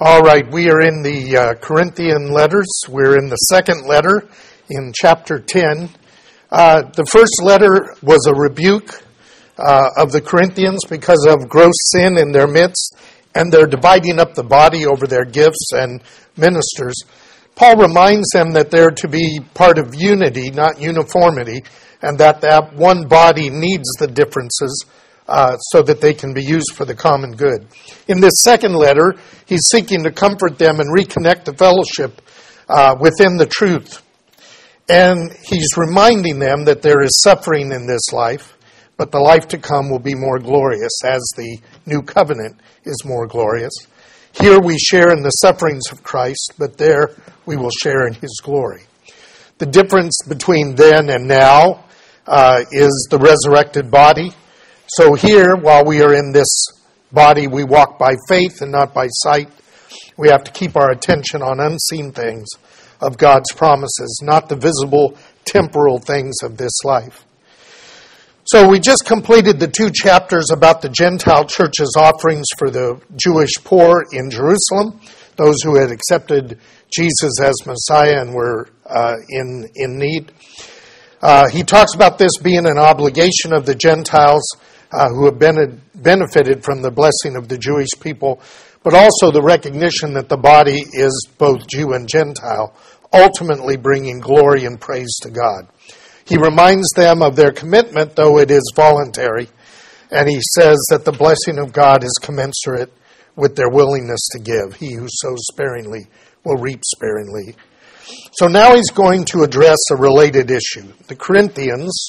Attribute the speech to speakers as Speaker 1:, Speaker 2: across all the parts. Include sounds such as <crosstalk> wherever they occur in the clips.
Speaker 1: All right, we are in the uh, Corinthian letters. We're in the second letter in chapter 10. Uh, the first letter was a rebuke uh, of the Corinthians because of gross sin in their midst, and they're dividing up the body over their gifts and ministers. Paul reminds them that they're to be part of unity, not uniformity, and that that one body needs the differences uh, so that they can be used for the common good. In this second letter, he's seeking to comfort them and reconnect the fellowship uh, within the truth. And he's reminding them that there is suffering in this life, but the life to come will be more glorious as the new covenant is more glorious. Here we share in the sufferings of Christ, but there we will share in his glory. The difference between then and now uh, is the resurrected body so here, while we are in this body, we walk by faith and not by sight. We have to keep our attention on unseen things of God's promises, not the visible temporal things of this life. So we just completed the two chapters about the Gentile church's offerings for the Jewish poor in Jerusalem, those who had accepted Jesus as Messiah and were uh, in in need. Uh, he talks about this being an obligation of the Gentiles uh, who have been, benefited from the blessing of the Jewish people, but also the recognition that the body is both Jew and Gentile, ultimately bringing glory and praise to God. He reminds them of their commitment, though it is voluntary, and he says that the blessing of God is commensurate with their willingness to give. He who sows sparingly will reap sparingly. So now he's going to address a related issue. The Corinthians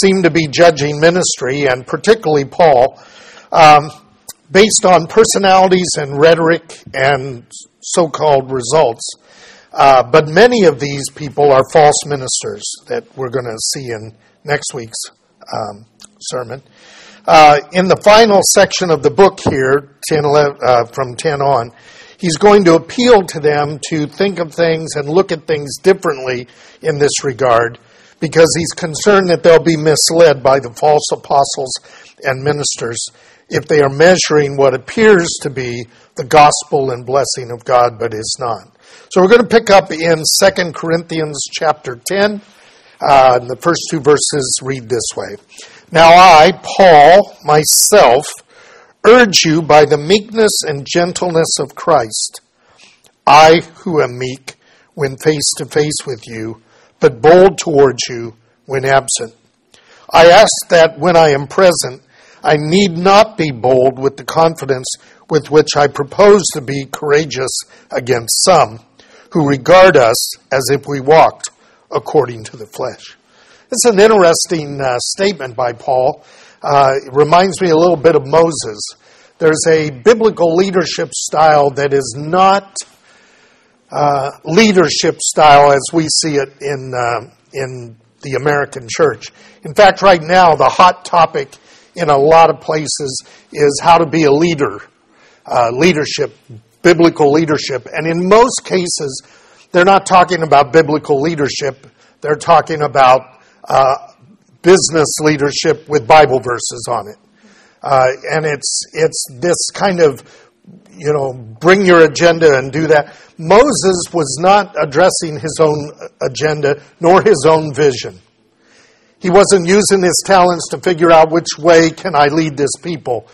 Speaker 1: seem to be judging ministry, and particularly Paul, um, based on personalities and rhetoric and so called results. Uh, but many of these people are false ministers that we're going to see in next week's um, sermon. Uh, in the final section of the book here, 10, 11, uh, from 10 on, he's going to appeal to them to think of things and look at things differently in this regard because he's concerned that they'll be misled by the false apostles and ministers if they are measuring what appears to be the gospel and blessing of God but is not. So we're going to pick up in 2 Corinthians chapter 10. Uh, the first two verses read this way. Now I, Paul, myself, urge you by the meekness and gentleness of Christ, I who am meek when face to face with you, but bold towards you when absent. I ask that when I am present, I need not be bold with the confidence with which I propose to be courageous against some who regard us as if we walked according to the flesh. It's an interesting uh, statement by Paul. Uh, it reminds me a little bit of Moses. There's a biblical leadership style that is not uh, leadership style as we see it in, uh, in the American church. In fact, right now, the hot topic in a lot of places is how to be a leader, uh, leadership, biblical leadership. And in most cases, they're not talking about biblical leadership, they're talking about uh, business leadership with Bible verses on it. Uh, and it's, it's this kind of you know, bring your agenda and do that. Moses was not addressing his own agenda nor his own vision. He wasn't using his talents to figure out which way can I lead this people.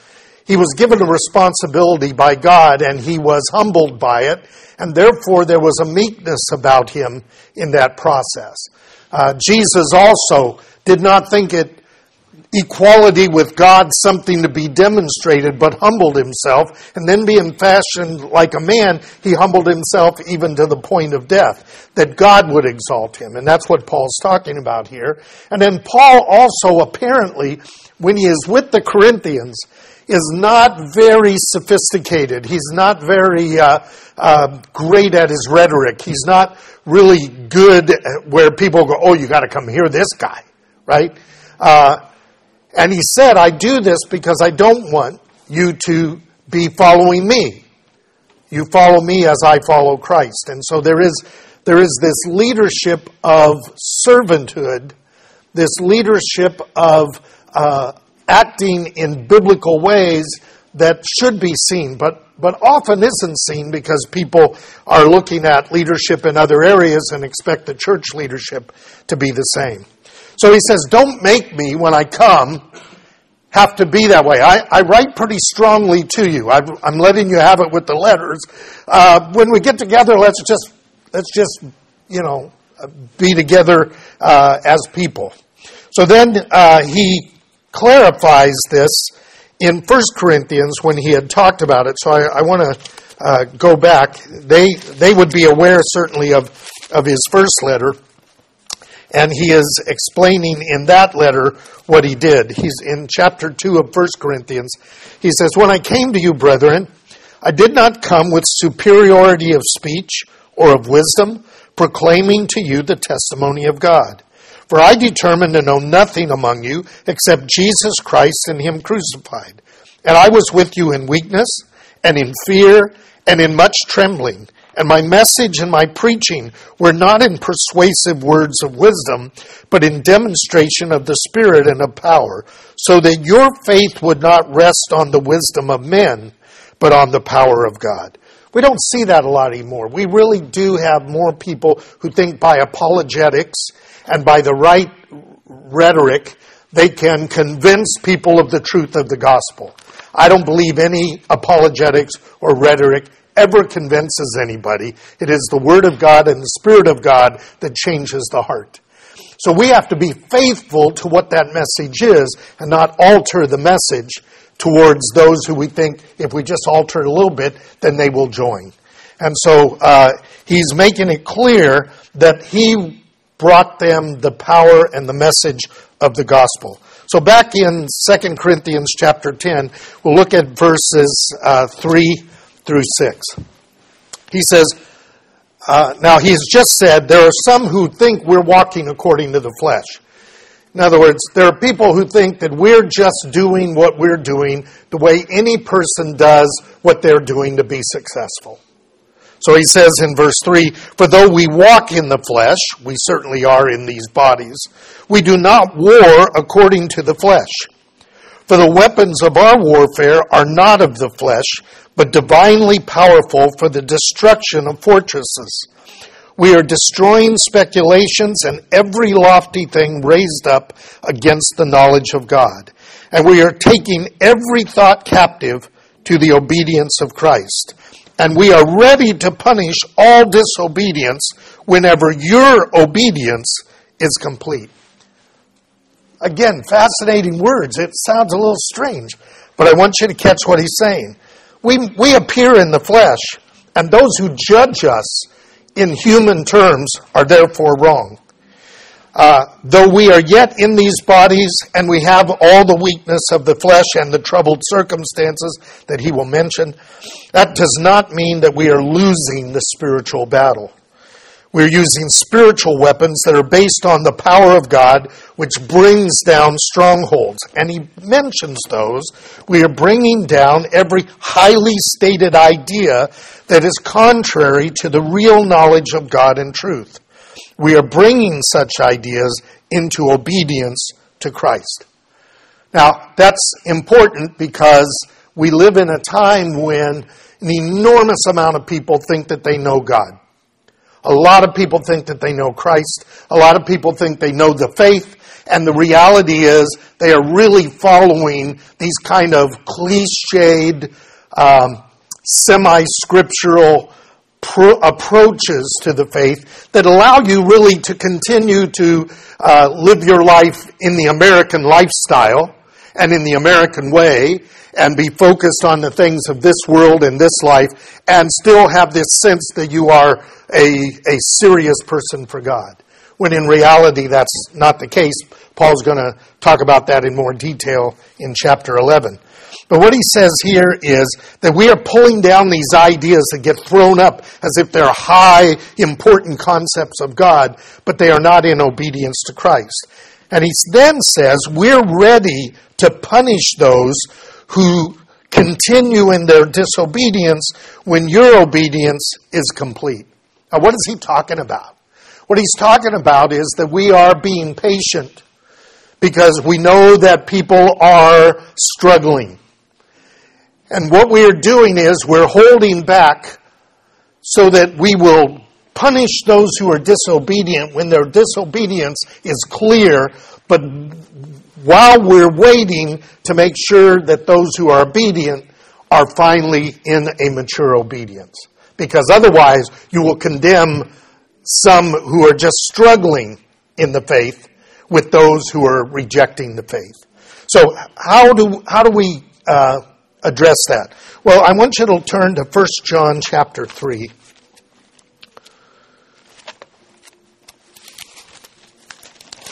Speaker 1: He was given a responsibility by God and he was humbled by it, and therefore there was a meekness about him in that process. Uh, Jesus also did not think it equality with God something to be demonstrated, but humbled himself. And then being fashioned like a man, he humbled himself even to the point of death, that God would exalt him. And that's what Paul's talking about here. And then Paul also apparently, when he is with the Corinthians, is not very sophisticated. He's not very uh, uh, great at his rhetoric. He's not really good where people go, oh, you got to come hear this guy, right? Uh, and he said, I do this because I don't want you to be following me. You follow me as I follow Christ. And so there is, there is this leadership of servanthood, this leadership of uh, acting in biblical ways that should be seen. But but often isn't seen because people are looking at leadership in other areas and expect the church leadership to be the same. So he says, Don't make me, when I come, have to be that way. I, I write pretty strongly to you. i am letting you have it with the letters. Uh, when we get together, let's just let's just you know be together uh, as people. So then uh, he clarifies this in 1 Corinthians when he had talked about it. So I, I want to uh, go back. They they would be aware certainly of of his first letter. And he is explaining in that letter what he did. He's in chapter 2 of 1 Corinthians. He says, When I came to you, brethren, I did not come with superiority of speech or of wisdom, proclaiming to you the testimony of God. For I determined to know nothing among you except Jesus Christ and Him crucified. And I was with you in weakness and in fear and in much trembling. And my message and my preaching were not in persuasive words of wisdom, but in demonstration of the Spirit and of power, so that your faith would not rest on the wisdom of men, but on the power of God. We don't see that a lot anymore. We really do have more people who think by apologetics and by the right rhetoric, they can convince people of the truth of the gospel. I don't believe any apologetics or rhetoric ever convinces anybody. It is the Word of God and the Spirit of God that changes the heart. So we have to be faithful to what that message is and not alter the message towards those who we think if we just alter it a little bit, then they will join. And so uh, he's making it clear that he brought them the power and the message of the gospel. So back in 2 Corinthians chapter 10, we'll look at verses uh, 3 through 6. He says, uh, now he's just said there are some who think we're walking according to the flesh. In other words, there are people who think that we're just doing what we're doing the way any person does what they're doing to be successful. So he says in verse 3 For though we walk in the flesh, we certainly are in these bodies, we do not war according to the flesh. For the weapons of our warfare are not of the flesh, but divinely powerful for the destruction of fortresses. We are destroying speculations and every lofty thing raised up against the knowledge of God. And we are taking every thought captive to the obedience of Christ. And we are ready to punish all disobedience whenever your obedience is complete. Again, fascinating words. It sounds a little strange, but I want you to catch what he's saying. We, we appear in the flesh, and those who judge us in human terms are therefore wrong. Uh, though we are yet in these bodies and we have all the weakness of the flesh and the troubled circumstances that he will mention, that does not mean that we are losing the spiritual battle. We're using spiritual weapons that are based on the power of God, which brings down strongholds. And he mentions those. We are bringing down every highly stated idea that is contrary to the real knowledge of God and truth. We are bringing such ideas into obedience to Christ. Now, that's important because we live in a time when an enormous amount of people think that they know God. A lot of people think that they know Christ. A lot of people think they know the faith. And the reality is they are really following these kind of cliched, um, semi scriptural pro- approaches to the faith that allow you really to continue to uh, live your life in the American lifestyle and in the American way and be focused on the things of this world and this life and still have this sense that you are a, a serious person for God. When in reality, that's not the case. Paul's going to talk about that in more detail in chapter 11. But what he says here is that we are pulling down these ideas that get thrown up as if they're high, important concepts of God, but they are not in obedience to Christ. And he then says, we're ready to punish those who continue in their disobedience when your obedience is complete. Now, what is he talking about? What he's talking about is that we are being patient because we know that people are struggling. And what we are doing is we're holding back so that we will punish those who are disobedient when their disobedience is clear, but while we're waiting to make sure that those who are obedient are finally in a mature obedience. Because otherwise, you will condemn some who are just struggling in the faith with those who are rejecting the faith. So, how do, how do we uh, address that? Well, I want you to turn to 1 John chapter 3.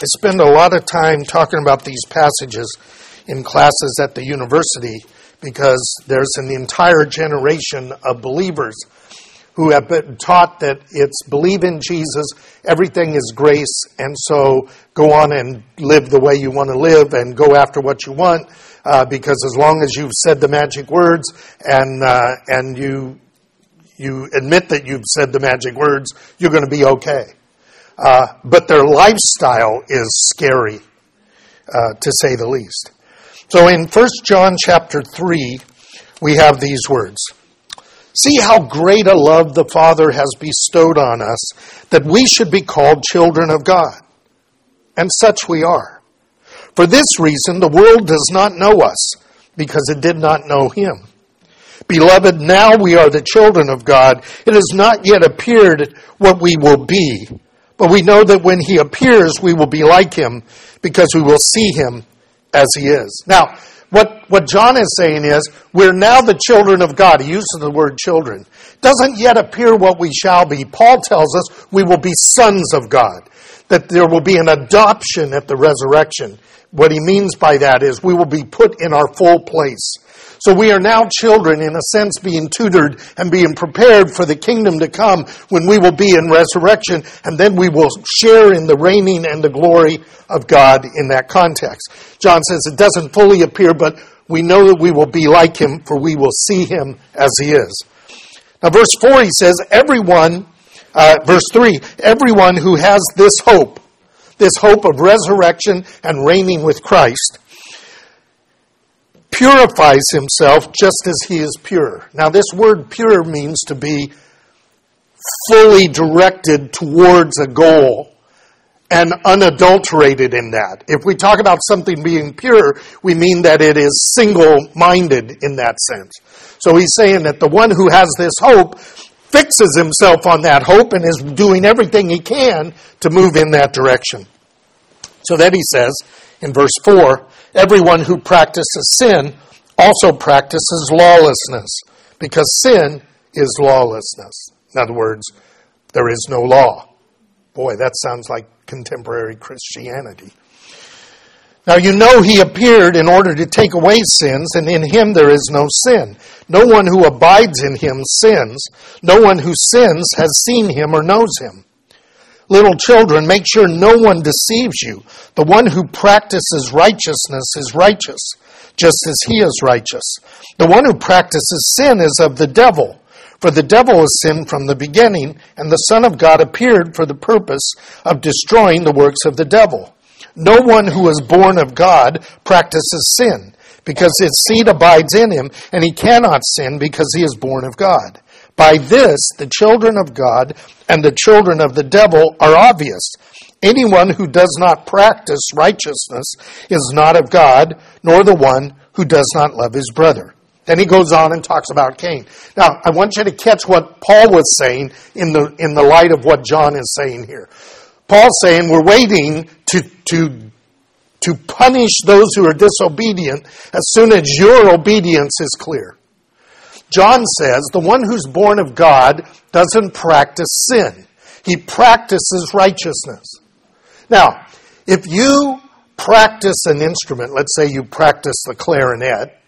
Speaker 1: I spend a lot of time talking about these passages in classes at the university because there's an entire generation of believers who have been taught that it's believe in Jesus, everything is grace, and so go on and live the way you want to live and go after what you want, uh, because as long as you've said the magic words and uh, and you you admit that you've said the magic words, you're going to be okay. Uh, but their lifestyle is scary, uh, to say the least. So in 1 John chapter 3, we have these words. See how great a love the Father has bestowed on us that we should be called children of God. And such we are. For this reason, the world does not know us because it did not know Him. Beloved, now we are the children of God. It has not yet appeared what we will be, but we know that when He appears, we will be like Him because we will see Him as he is. Now, what, what John is saying is, we're now the children of God. He uses the word children. Doesn't yet appear what we shall be. Paul tells us we will be sons of God, that there will be an adoption at the resurrection. What he means by that is we will be put in our full place. So we are now children, in a sense, being tutored and being prepared for the kingdom to come when we will be in resurrection, and then we will share in the reigning and the glory of God in that context. John says it doesn't fully appear, but we know that we will be like him, for we will see him as he is. Now, verse 4, he says, Everyone, uh, verse 3, everyone who has this hope, this hope of resurrection and reigning with Christ, purifies himself just as he is pure. Now, this word pure means to be fully directed towards a goal and unadulterated in that. If we talk about something being pure, we mean that it is single minded in that sense. So he's saying that the one who has this hope fixes himself on that hope and is doing everything he can to move in that direction. So then he says in verse 4 Everyone who practices sin also practices lawlessness, because sin is lawlessness. In other words, there is no law. Boy, that sounds like contemporary Christianity. Now you know he appeared in order to take away sins, and in him there is no sin. No one who abides in him sins. No one who sins has seen him or knows him. Little children, make sure no one deceives you. The one who practices righteousness is righteous, just as he is righteous. The one who practices sin is of the devil. For the devil has sinned from the beginning, and the Son of God appeared for the purpose of destroying the works of the devil. No one who is born of God practices sin, because his seed abides in him, and he cannot sin because he is born of God. By this, the children of God and the children of the devil are obvious. Anyone who does not practice righteousness is not of God, nor the one who does not love his brother. Then he goes on and talks about Cain. Now, I want you to catch what Paul was saying in the, in the light of what John is saying here. Paul's saying we're waiting to, to, to punish those who are disobedient as soon as your obedience is clear. John says the one who's born of God doesn't practice sin, he practices righteousness. Now, if you practice an instrument, let's say you practice the clarinet,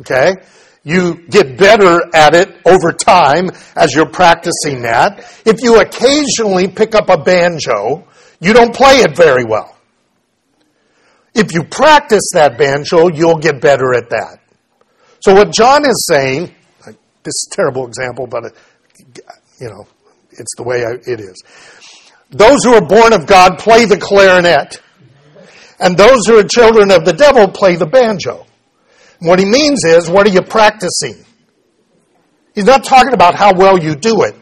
Speaker 1: okay? You get better at it over time as you're practicing that. If you occasionally pick up a banjo, you don't play it very well. If you practice that banjo, you'll get better at that. So what John is saying <laughs> this is a terrible example, but you know, it's the way it is. Those who are born of God play the clarinet, and those who are children of the devil play the banjo. What he means is, what are you practicing? He's not talking about how well you do it.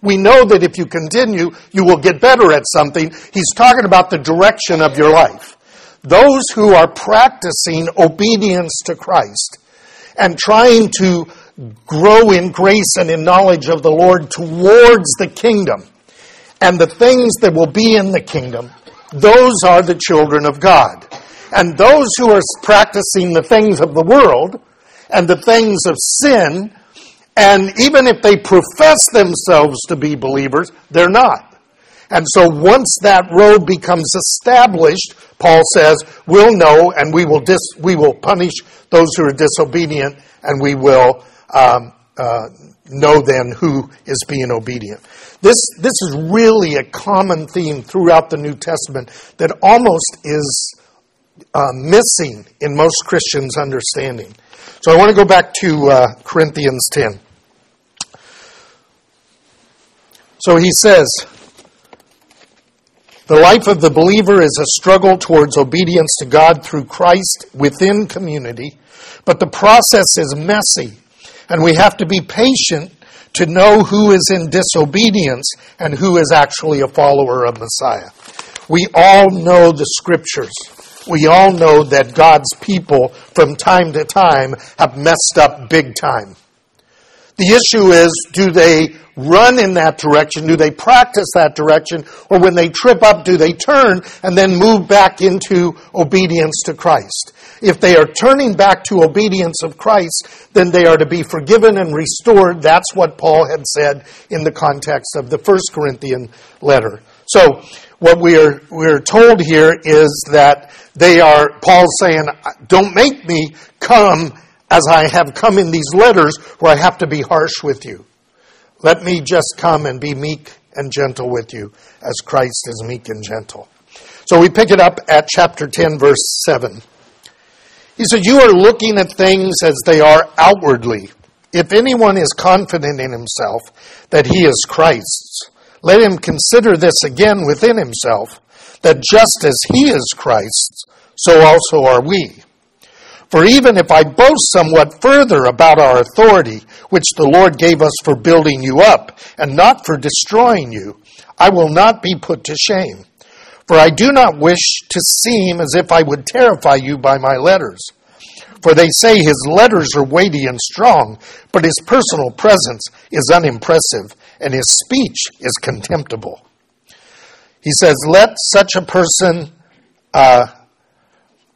Speaker 1: We know that if you continue, you will get better at something. He's talking about the direction of your life. Those who are practicing obedience to Christ and trying to grow in grace and in knowledge of the Lord towards the kingdom and the things that will be in the kingdom, those are the children of God. And those who are practicing the things of the world and the things of sin, and even if they profess themselves to be believers, they're not. And so once that road becomes established, Paul says, we'll know and we will, dis- we will punish those who are disobedient and we will um, uh, know then who is being obedient. This, this is really a common theme throughout the New Testament that almost is uh, missing in most Christians' understanding. So I want to go back to uh, Corinthians 10. So he says, the life of the believer is a struggle towards obedience to God through Christ within community, but the process is messy, and we have to be patient to know who is in disobedience and who is actually a follower of Messiah. We all know the scriptures. We all know that God's people from time to time have messed up big time. The issue is, do they run in that direction? Do they practice that direction? Or when they trip up, do they turn and then move back into obedience to Christ? If they are turning back to obedience of Christ, then they are to be forgiven and restored. That's what Paul had said in the context of the First Corinthian letter. So, what we are, we are told here is that they are, Paul's saying, don't make me come as I have come in these letters where I have to be harsh with you. Let me just come and be meek and gentle with you as Christ is meek and gentle. So we pick it up at chapter 10, verse 7. He said, You are looking at things as they are outwardly. If anyone is confident in himself that he is Christ's, let him consider this again within himself, that just as he is Christ's, so also are we. For even if I boast somewhat further about our authority, which the Lord gave us for building you up, and not for destroying you, I will not be put to shame. For I do not wish to seem as if I would terrify you by my letters. For they say his letters are weighty and strong, but his personal presence is unimpressive, and his speech is contemptible. He says, Let such a person uh,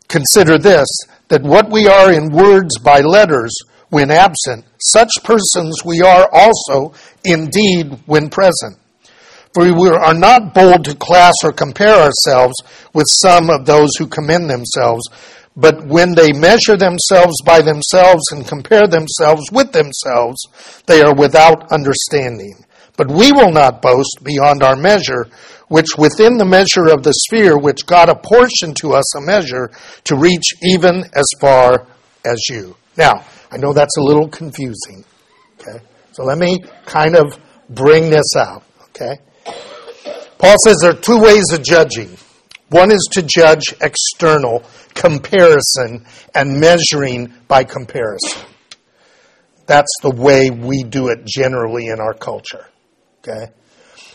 Speaker 1: consider this that what we are in words by letters when absent, such persons we are also indeed when present. For we are not bold to class or compare ourselves with some of those who commend themselves, but when they measure themselves by themselves and compare themselves with themselves, they are without understanding. But we will not boast beyond our measure, which within the measure of the sphere which God apportioned to us a measure to reach even as far as you. Now, I know that's a little confusing. Okay? So let me kind of bring this out. Okay? Paul says there are two ways of judging. One is to judge external comparison and measuring by comparison. That's the way we do it generally in our culture. Okay?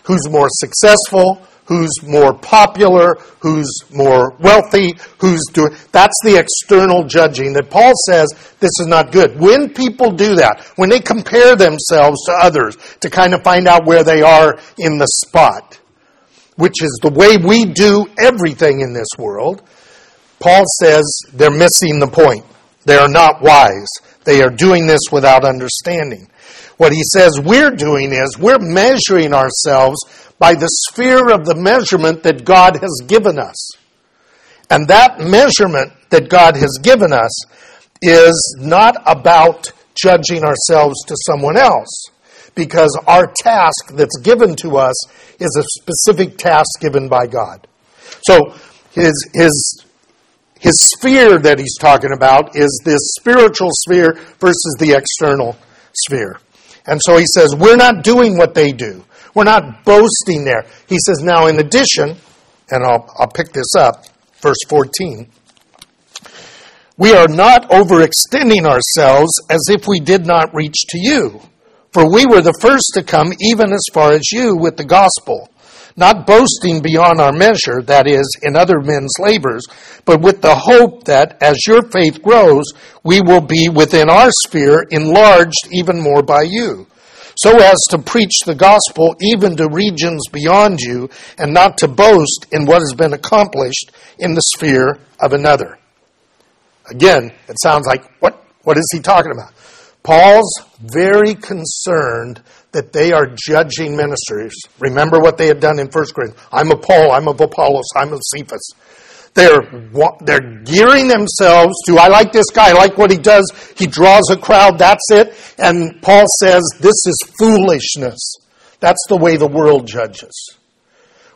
Speaker 1: Who's more successful? Who's more popular? Who's more wealthy? Who's doing. That's the external judging that Paul says this is not good. When people do that, when they compare themselves to others to kind of find out where they are in the spot, which is the way we do everything in this world, Paul says they're missing the point. They are not wise. They are doing this without understanding. What he says we're doing is we're measuring ourselves by the sphere of the measurement that God has given us. And that measurement that God has given us is not about judging ourselves to someone else because our task that's given to us is a specific task given by God. So his his his sphere that he's talking about is this spiritual sphere versus the external sphere. And so he says, We're not doing what they do. We're not boasting there. He says, Now, in addition, and I'll, I'll pick this up, verse 14. We are not overextending ourselves as if we did not reach to you. For we were the first to come even as far as you with the gospel, not boasting beyond our measure, that is, in other men's labors, but with the hope that as your faith grows, we will be within our sphere enlarged even more by you so as to preach the gospel even to regions beyond you, and not to boast in what has been accomplished in the sphere of another. Again, it sounds like, what, what is he talking about? Paul's very concerned that they are judging ministers. Remember what they had done in 1 Corinthians. I'm of Paul, I'm of Apollos, I'm of Cephas. They're, they're gearing themselves to, I like this guy, I like what he does. He draws a crowd, that's it. And Paul says, this is foolishness. That's the way the world judges.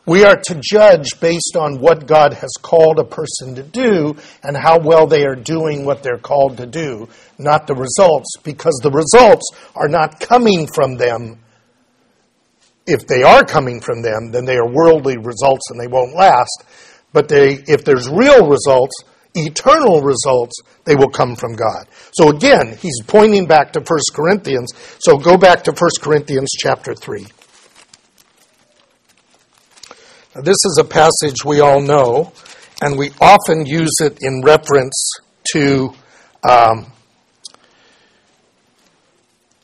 Speaker 1: We are to judge based on what God has called a person to do and how well they are doing what they're called to do, not the results, because the results are not coming from them. If they are coming from them, then they are worldly results and they won't last. But they, if there's real results, eternal results, they will come from God. So again, he's pointing back to 1 Corinthians. So go back to 1 Corinthians chapter 3. This is a passage we all know, and we often use it in reference to. Um,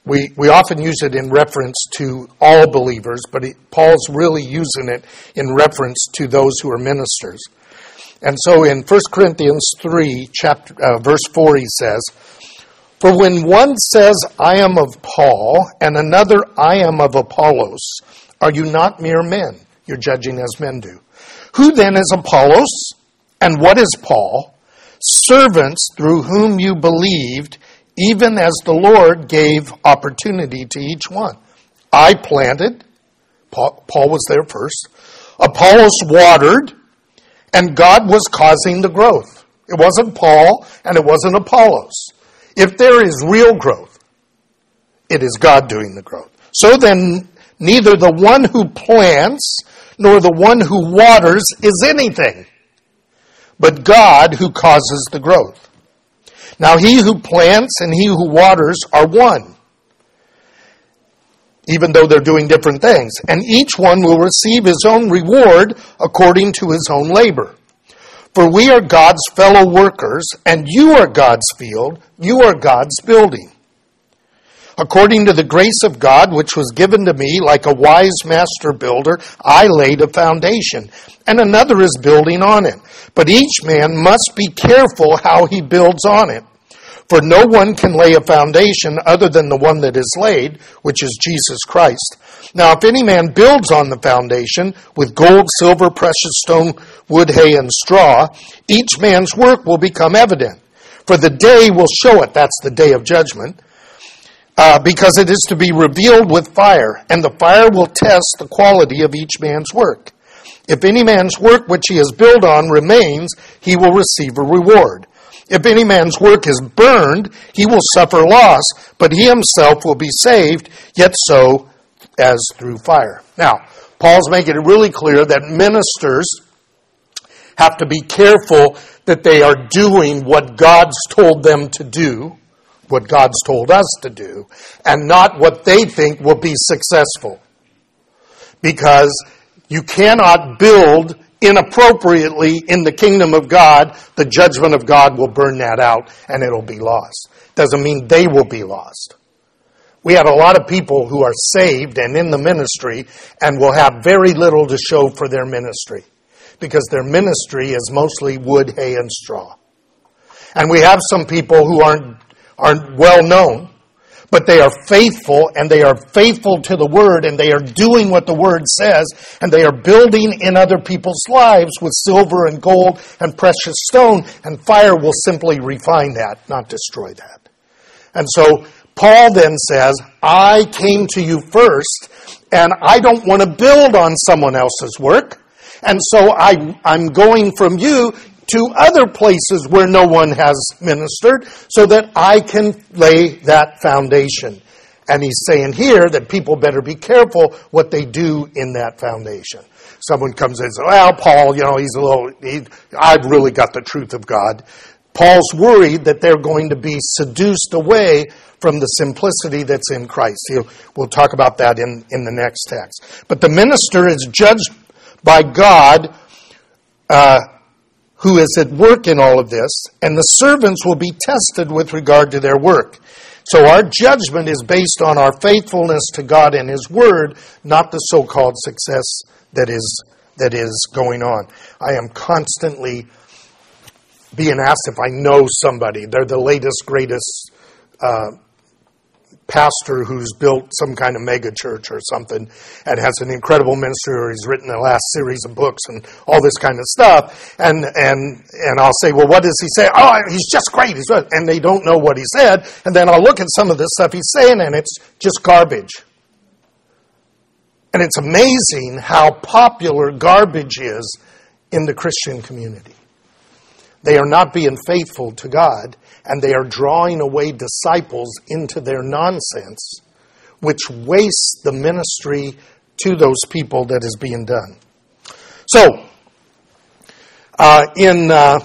Speaker 1: we, we often use it in reference to all believers, but it, Paul's really using it in reference to those who are ministers. And so in 1 Corinthians 3, chapter, uh, verse 4, he says, For when one says, I am of Paul, and another, I am of Apollos, are you not mere men? You're judging as men do. Who then is Apollos? And what is Paul? Servants through whom you believed, even as the Lord gave opportunity to each one. I planted, Paul, was there first. Apollos watered, and God was causing the growth. It wasn't Paul and it wasn't Apollos. If there is real growth, it is God doing the growth. So then, neither the one who plants nor the one who waters is anything, but God who causes the growth. Now he who plants and he who waters are one, even though they're doing different things, and each one will receive his own reward according to his own labor. For we are God's fellow workers, and you are God's field, you are God's building. According to the grace of God which was given to me, like a wise master builder, I laid a foundation, and another is building on it. But each man must be careful how he builds on it. For no one can lay a foundation other than the one that is laid, which is Jesus Christ. Now, if any man builds on the foundation with gold, silver, precious stone, wood, hay, and straw, each man's work will become evident. For the day will show it. That's the day of judgment uh, because it is to be revealed with fire, and the fire will test the quality of each man's work. If any man's work which he has built on remains, he will receive a reward. If any man's work is burned, he will suffer loss, but he himself will be saved, yet so as through fire. Now, Paul's making it really clear that ministers have to be careful that they are doing what God's told them to do what God's told us to do and not what they think will be successful. Because you cannot build inappropriately in the kingdom of God, the judgment of God will burn that out and it'll be lost. Doesn't mean they will be lost. We have a lot of people who are saved and in the ministry and will have very little to show for their ministry because their ministry is mostly wood, hay, and straw. And we have some people who aren't are well known, but they are faithful and they are faithful to the word and they are doing what the word says and they are building in other people's lives with silver and gold and precious stone and fire will simply refine that, not destroy that. And so Paul then says, I came to you first and I don't want to build on someone else's work. And so I, I'm going from you to other places where no one has ministered so that I can lay that foundation. And he's saying here that people better be careful what they do in that foundation. Someone comes in and says, well, Paul, you know, he's a little, he, I've really got the truth of God. Paul's worried that they're going to be seduced away from the simplicity that's in Christ. He'll, we'll talk about that in, in the next text. But the minister is judged by God uh, who is at work in all of this, and the servants will be tested with regard to their work. So our judgment is based on our faithfulness to God and His Word, not the so-called success that is that is going on. I am constantly being asked if I know somebody. They're the latest, greatest uh, pastor who's built some kind of mega church or something and has an incredible ministry or he's written the last series of books and all this kind of stuff. And, and, and I'll say, well, what does he say? Oh, he's just great. He's good. And they don't know what he said. And then I'll look at some of the stuff he's saying and it's just garbage. And it's amazing how popular garbage is in the Christian community. They are not being faithful to God, and they are drawing away disciples into their nonsense, which wastes the ministry to those people that is being done. So, uh, in uh,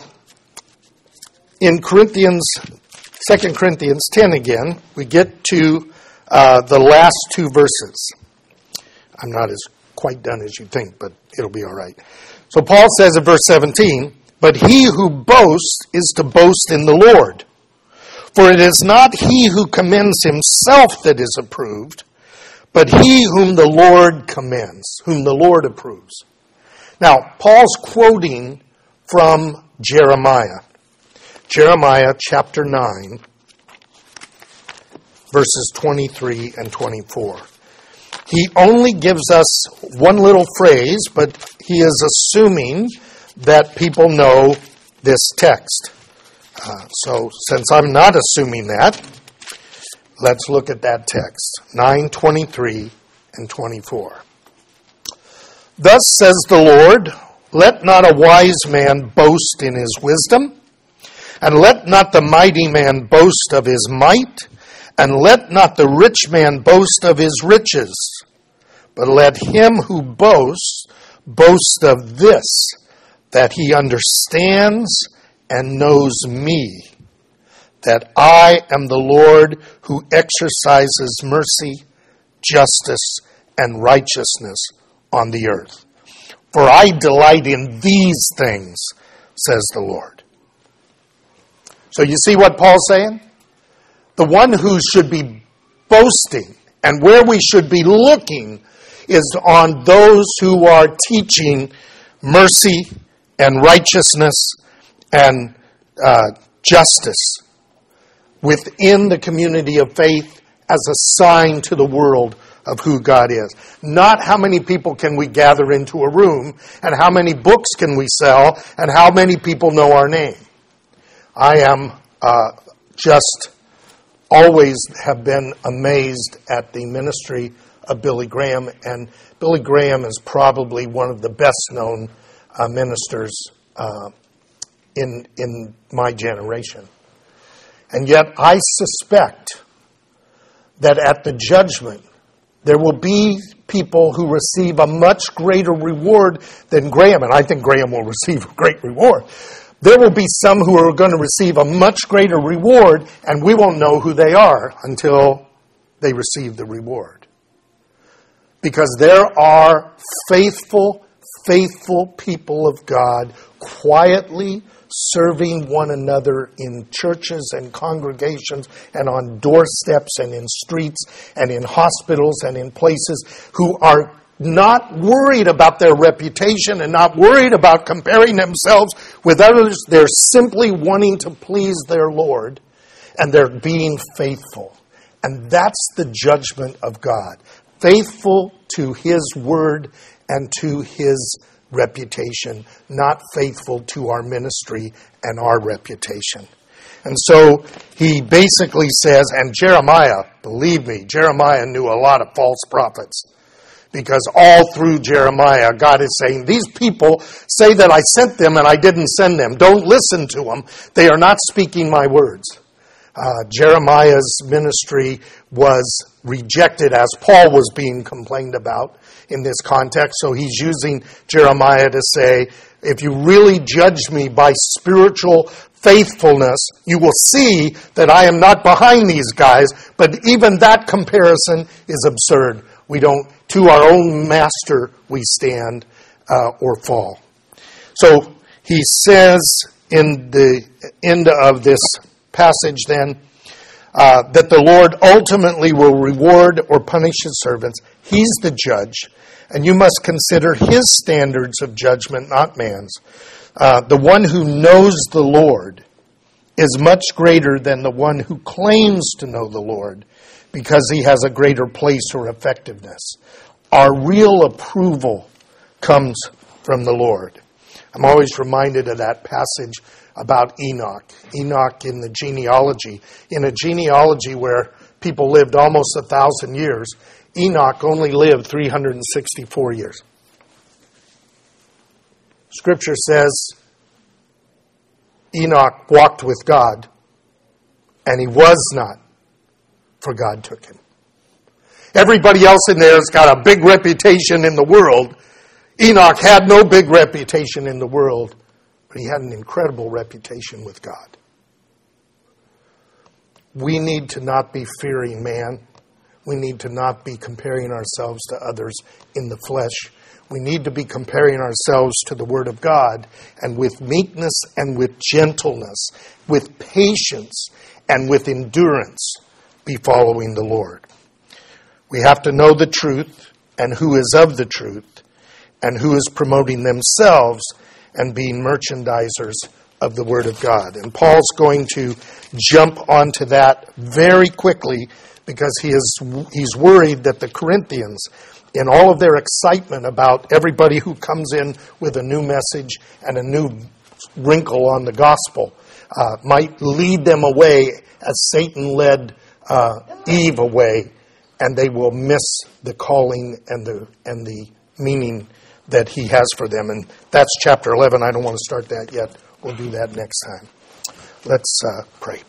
Speaker 1: in Corinthians, Second Corinthians ten again, we get to uh, the last two verses. I'm not as quite done as you think, but it'll be all right. So Paul says in verse 17, But he who boasts is to boast in the Lord. For it is not he who commends himself that is approved, but he whom the Lord commends, whom the Lord approves. Now, Paul's quoting from Jeremiah. Jeremiah chapter 9, verses 23 and 24. He only gives us one little phrase, but he is assuming that people know this text. Uh, so, since I'm not assuming that, let's look at that text 923 and 24. Thus says the Lord, let not a wise man boast in his wisdom, and let not the mighty man boast of his might, and let not the rich man boast of his riches, but let him who boasts boast of this, that he understands and knows me, that I am the Lord who exercises mercy, justice, and righteousness on the earth. For I delight in these things, says the Lord. So you see what Paul's saying? The one who should be boasting and where we should be looking is on those who are teaching mercy and righteousness and uh, justice within the community of faith as a sign to the world of who God is. Not how many people can we gather into a room and how many books can we sell and how many people know our name. I am uh, just always have been amazed at the ministry of Billy Graham, and Billy Graham is probably one of the best known uh, ministers uh, in, in my generation. And yet, I suspect that at the judgment, there will be people who receive a much greater reward than Graham, and I think Graham will receive a great reward. There will be some who are going to receive a much greater reward, and we won't know who they are until they receive the reward. Because there are faithful, faithful people of God quietly serving one another in churches and congregations and on doorsteps and in streets and in hospitals and in places who are not worried about their reputation and not worried about comparing themselves with others. They're simply wanting to please their Lord and they're being faithful. And that's the judgment of God. Faithful to His word and to His reputation, not faithful to our ministry and our reputation. And so he basically says, and Jeremiah, believe me, Jeremiah knew a lot of false prophets. Because all through Jeremiah, God is saying, These people say that I sent them and I didn't send them. Don't listen to them. They are not speaking my words. Uh, Jeremiah's ministry was rejected as Paul was being complained about in this context. So he's using Jeremiah to say, if you really judge me by spiritual faithfulness, you will see that I am not behind these guys, but even that comparison is absurd. We don't, to our own master we stand uh, or fall. So he says in the end of this passage then uh, that the Lord ultimately will reward or punish his servants. He's the judge, and you must consider his standards of judgment, not man's. Uh, the one who knows the Lord is much greater than the one who claims to know the Lord because he has a greater place or effectiveness. Our real approval comes from the Lord. I'm always reminded of that passage about Enoch. Enoch in the genealogy. In a genealogy where people lived almost a thousand years, Enoch only lived 364 years. Scripture says Enoch walked with God, and he was not, for God took him. Everybody else in there has got a big reputation in the world. Enoch had no big reputation in the world, but he had an incredible reputation with God. We need to not be fearing man. We need to not be comparing ourselves to others in the flesh. We need to be comparing ourselves to the Word of God and with meekness and with gentleness, with patience and with endurance, be following the Lord. We have to know the truth and who is of the truth and who is promoting themselves and being merchandisers of the Word of God. And Paul's going to jump onto that very quickly because he is, he's worried that the Corinthians in all of their excitement about everybody who comes in with a new message and a new wrinkle on the gospel uh, might lead them away as Satan led uh, Eve away, and they will miss the calling and the and the meaning that he has for them. And that's chapter 11. I don't want to start that yet. We'll do that next time. Let's uh, pray.